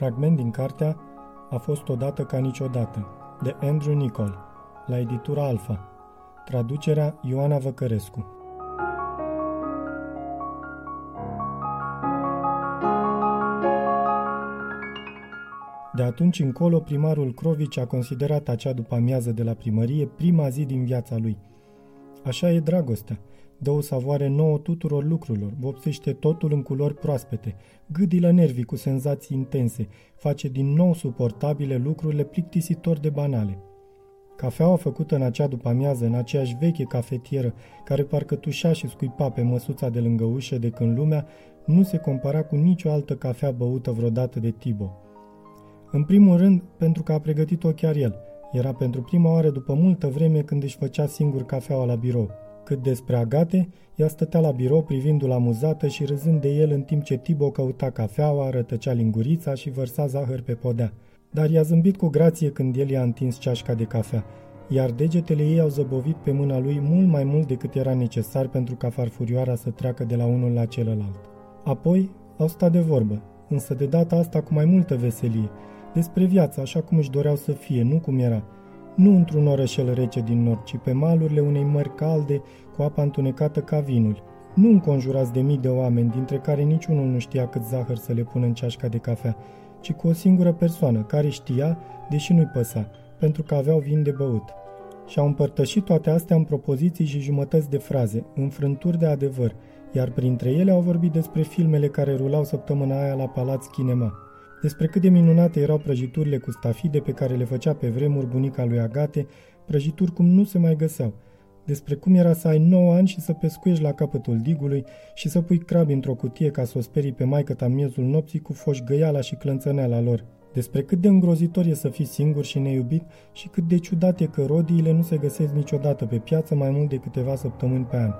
Fragment din cartea A fost odată ca niciodată, de Andrew Nicol, la editura Alfa. Traducerea Ioana Văcărescu. De atunci încolo, primarul Crovici a considerat acea după amiază de la primărie prima zi din viața lui. Așa e dragostea dă o savoare nouă tuturor lucrurilor, vopsește totul în culori proaspete, gâdilă nervii cu senzații intense, face din nou suportabile lucrurile plictisitor de banale. Cafeaua făcută în acea după-amiază, în aceeași veche cafetieră, care parcă tușea și scuipa pe măsuța de lângă ușă de când lumea, nu se compara cu nicio altă cafea băută vreodată de Tibo. În primul rând, pentru că a pregătit-o chiar el. Era pentru prima oară după multă vreme când își făcea singur cafeaua la birou. Cât despre Agate, ea stătea la birou privindu-l amuzată și râzând de el în timp ce Tibo căuta cafeaua, rătăcea lingurița și vărsa zahăr pe podea. Dar i-a zâmbit cu grație când el i-a întins ceașca de cafea, iar degetele ei au zăbovit pe mâna lui mult mai mult decât era necesar pentru ca farfurioara să treacă de la unul la celălalt. Apoi au stat de vorbă, însă de data asta cu mai multă veselie, despre viața așa cum își doreau să fie, nu cum era – nu într-un orășel rece din nord, ci pe malurile unei mări calde cu apa întunecată ca vinul, nu înconjurați de mii de oameni, dintre care niciunul nu știa cât zahăr să le pună în ceașca de cafea, ci cu o singură persoană, care știa, deși nu-i păsa, pentru că aveau vin de băut. Și au împărtășit toate astea în propoziții și jumătăți de fraze, înfrânturi de adevăr, iar printre ele au vorbit despre filmele care rulau săptămâna aia la Palaț Cinema despre cât de minunate erau prăjiturile cu stafide pe care le făcea pe vremuri bunica lui Agate, prăjituri cum nu se mai găseau, despre cum era să ai 9 ani și să pescuiești la capătul digului și să pui crabi într-o cutie ca să o sperii pe maică ta miezul nopții cu foș găiala și clănțăneala lor, despre cât de îngrozitor e să fii singur și neiubit și cât de ciudat e că rodiile nu se găsesc niciodată pe piață mai mult de câteva săptămâni pe an.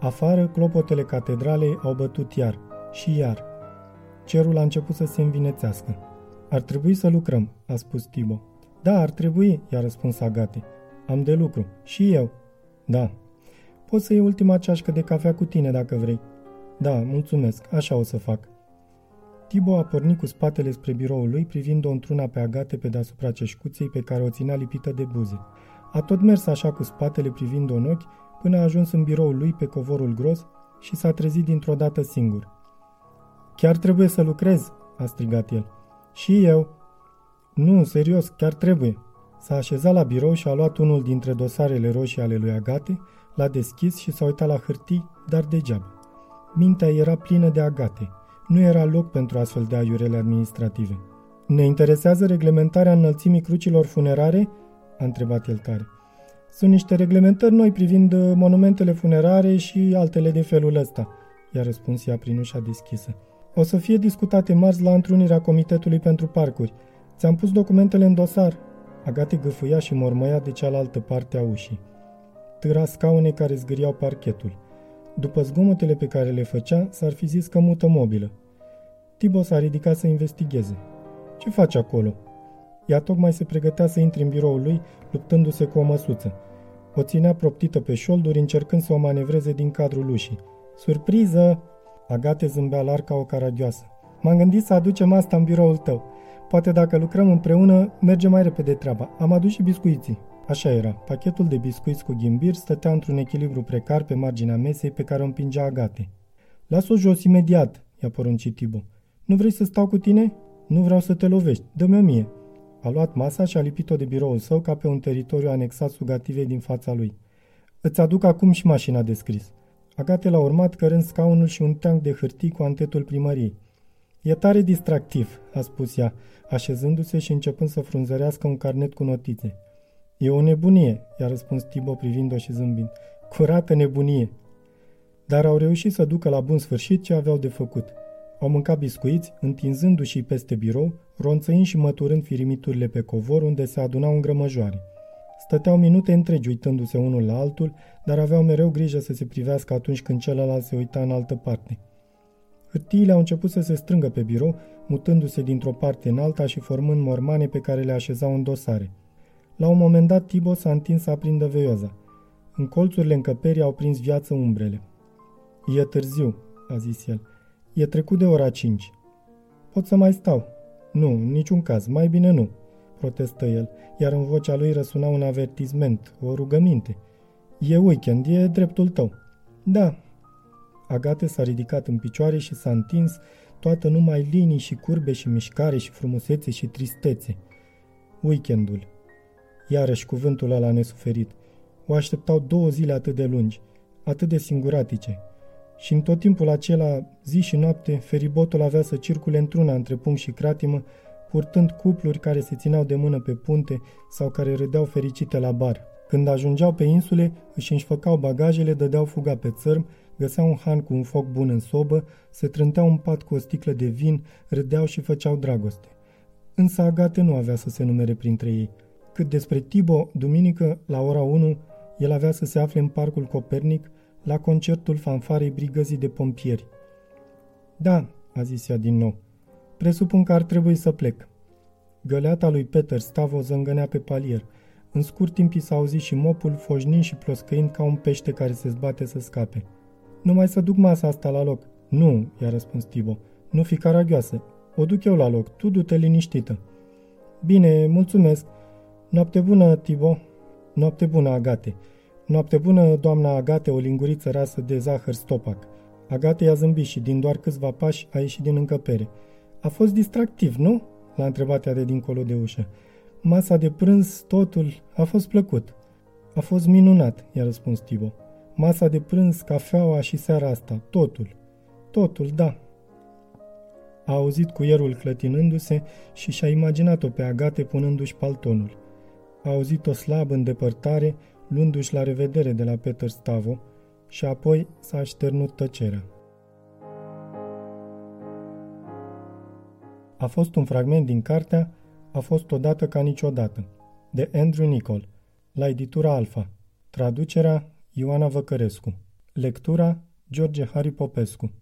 Afară, clopotele catedralei au bătut iar și iar – Cerul a început să se învinețească. Ar trebui să lucrăm, a spus Tibo. Da, ar trebui, i-a răspuns Agate. Am de lucru. Și eu. Da. Poți să iei ultima ceașcă de cafea cu tine dacă vrei. Da, mulțumesc, așa o să fac. Tibo a pornit cu spatele spre biroul lui, privind-o într-una pe Agate pe deasupra ceșcuței pe care o ținea lipită de buze. A tot mers așa cu spatele privind-o în ochi, până a ajuns în biroul lui pe covorul gros și s-a trezit dintr-o dată singur. Chiar trebuie să lucrez, a strigat el. Și eu. Nu, serios, chiar trebuie. S-a așezat la birou și a luat unul dintre dosarele roșii ale lui Agate, l-a deschis și s-a uitat la hârtii, dar degeaba. Mintea era plină de agate. Nu era loc pentru astfel de aiurele administrative. Ne interesează reglementarea înălțimii crucilor funerare? a întrebat el tare. Sunt niște reglementări noi privind uh, monumentele funerare și altele de felul ăsta, i-a răspuns ea prin ușa deschisă. O să fie discutate marți la întrunirea Comitetului pentru Parcuri. Ți-am pus documentele în dosar. Agate gâfâia și mormăia de cealaltă parte a ușii. Târa scaune care zgâriau parchetul. După zgomotele pe care le făcea, s-ar fi zis că mută mobilă. Tibo s-a ridicat să investigheze. Ce faci acolo? Ea tocmai se pregătea să intre în biroul lui, luptându-se cu o măsuță. O ținea proptită pe șolduri, încercând să o manevreze din cadrul ușii. Surpriză! Agate zâmbea larg ca o caragioasă. M-am gândit să aducem asta în biroul tău. Poate dacă lucrăm împreună, merge mai repede treaba. Am adus și biscuiții. Așa era. Pachetul de biscuiți cu ghimbir stătea într-un echilibru precar pe marginea mesei pe care o împingea Agate. Las-o jos imediat, i-a poruncit Tibo. Nu vrei să stau cu tine? Nu vreau să te lovești. Dă-mi-o mie. A luat masa și a lipit-o de biroul său ca pe un teritoriu anexat sugativei din fața lui. Îți aduc acum și mașina de scris. Agate l-a urmat cărând scaunul și un teanc de hârtii cu antetul primăriei. E tare distractiv, a spus ea, așezându-se și începând să frunzărească un carnet cu notițe. E o nebunie, i-a răspuns Tibo privind-o și zâmbind. Curată nebunie. Dar au reușit să ducă la bun sfârșit ce aveau de făcut. Au mâncat biscuiți, întinzându-și peste birou, ronțăind și măturând firimiturile pe covor unde se adunau în grămăjoare. Stăteau minute întregi uitându-se unul la altul, dar aveau mereu grijă să se privească atunci când celălalt se uita în altă parte. Hârtiile au început să se strângă pe birou, mutându-se dintr-o parte în alta și formând mormane pe care le așezau în dosare. La un moment dat, Tibo s-a întins să aprindă veioza. În colțurile încăperii au prins viață umbrele. E târziu, a zis el. E trecut de ora cinci. Pot să mai stau. Nu, în niciun caz, mai bine nu, protestă el, iar în vocea lui răsuna un avertisment, o rugăminte. E weekend, e dreptul tău. Da. Agate s-a ridicat în picioare și s-a întins, toată numai linii și curbe și mișcare și frumusețe și tristețe. Weekendul. Iarăși cuvântul ăla nesuferit. O așteptau două zile atât de lungi, atât de singuratice. Și în tot timpul acela, zi și noapte, feribotul avea să circule într-una între punct și cratimă, purtând cupluri care se țineau de mână pe punte sau care râdeau fericite la bar. Când ajungeau pe insule, își înșfăcau bagajele, dădeau fuga pe țărm, găseau un han cu un foc bun în sobă, se trânteau un pat cu o sticlă de vin, râdeau și făceau dragoste. Însă Agate nu avea să se numere printre ei. Cât despre Tibo, duminică, la ora 1, el avea să se afle în parcul Copernic, la concertul fanfarei brigăzii de pompieri. Da, a zis ea din nou. Presupun că ar trebui să plec. Găleata lui Peter Stavo zângănea pe palier. În scurt timp i s-a auzit și mopul foșnind și ploscăind ca un pește care se zbate să scape. Numai să duc masa asta la loc. Nu, i-a răspuns Tibo. Nu fi caragioasă. O duc eu la loc. Tu du-te liniștită. Bine, mulțumesc. Noapte bună, Tibo. Noapte bună, Agate. Noapte bună, doamna Agate, o linguriță rasă de zahăr stopac. Agate i-a zâmbit și din doar câțiva pași a ieșit din încăpere. A fost distractiv, nu? L-a întrebat ea de dincolo de ușă. Masa de prânz, totul, a fost plăcut. A fost minunat, i-a răspuns Tibo. Masa de prânz, cafeaua și seara asta, totul. Totul, da. A auzit cuierul clătinându-se și și-a imaginat-o pe Agate punându-și paltonul. A auzit-o slab în depărtare, luându-și la revedere de la Peter Stavo, și apoi s-a așternut tăcerea. A fost un fragment din cartea A fost odată ca niciodată, de Andrew Nicol, la editura Alfa. Traducerea Ioana Văcărescu. Lectura George Hari Popescu.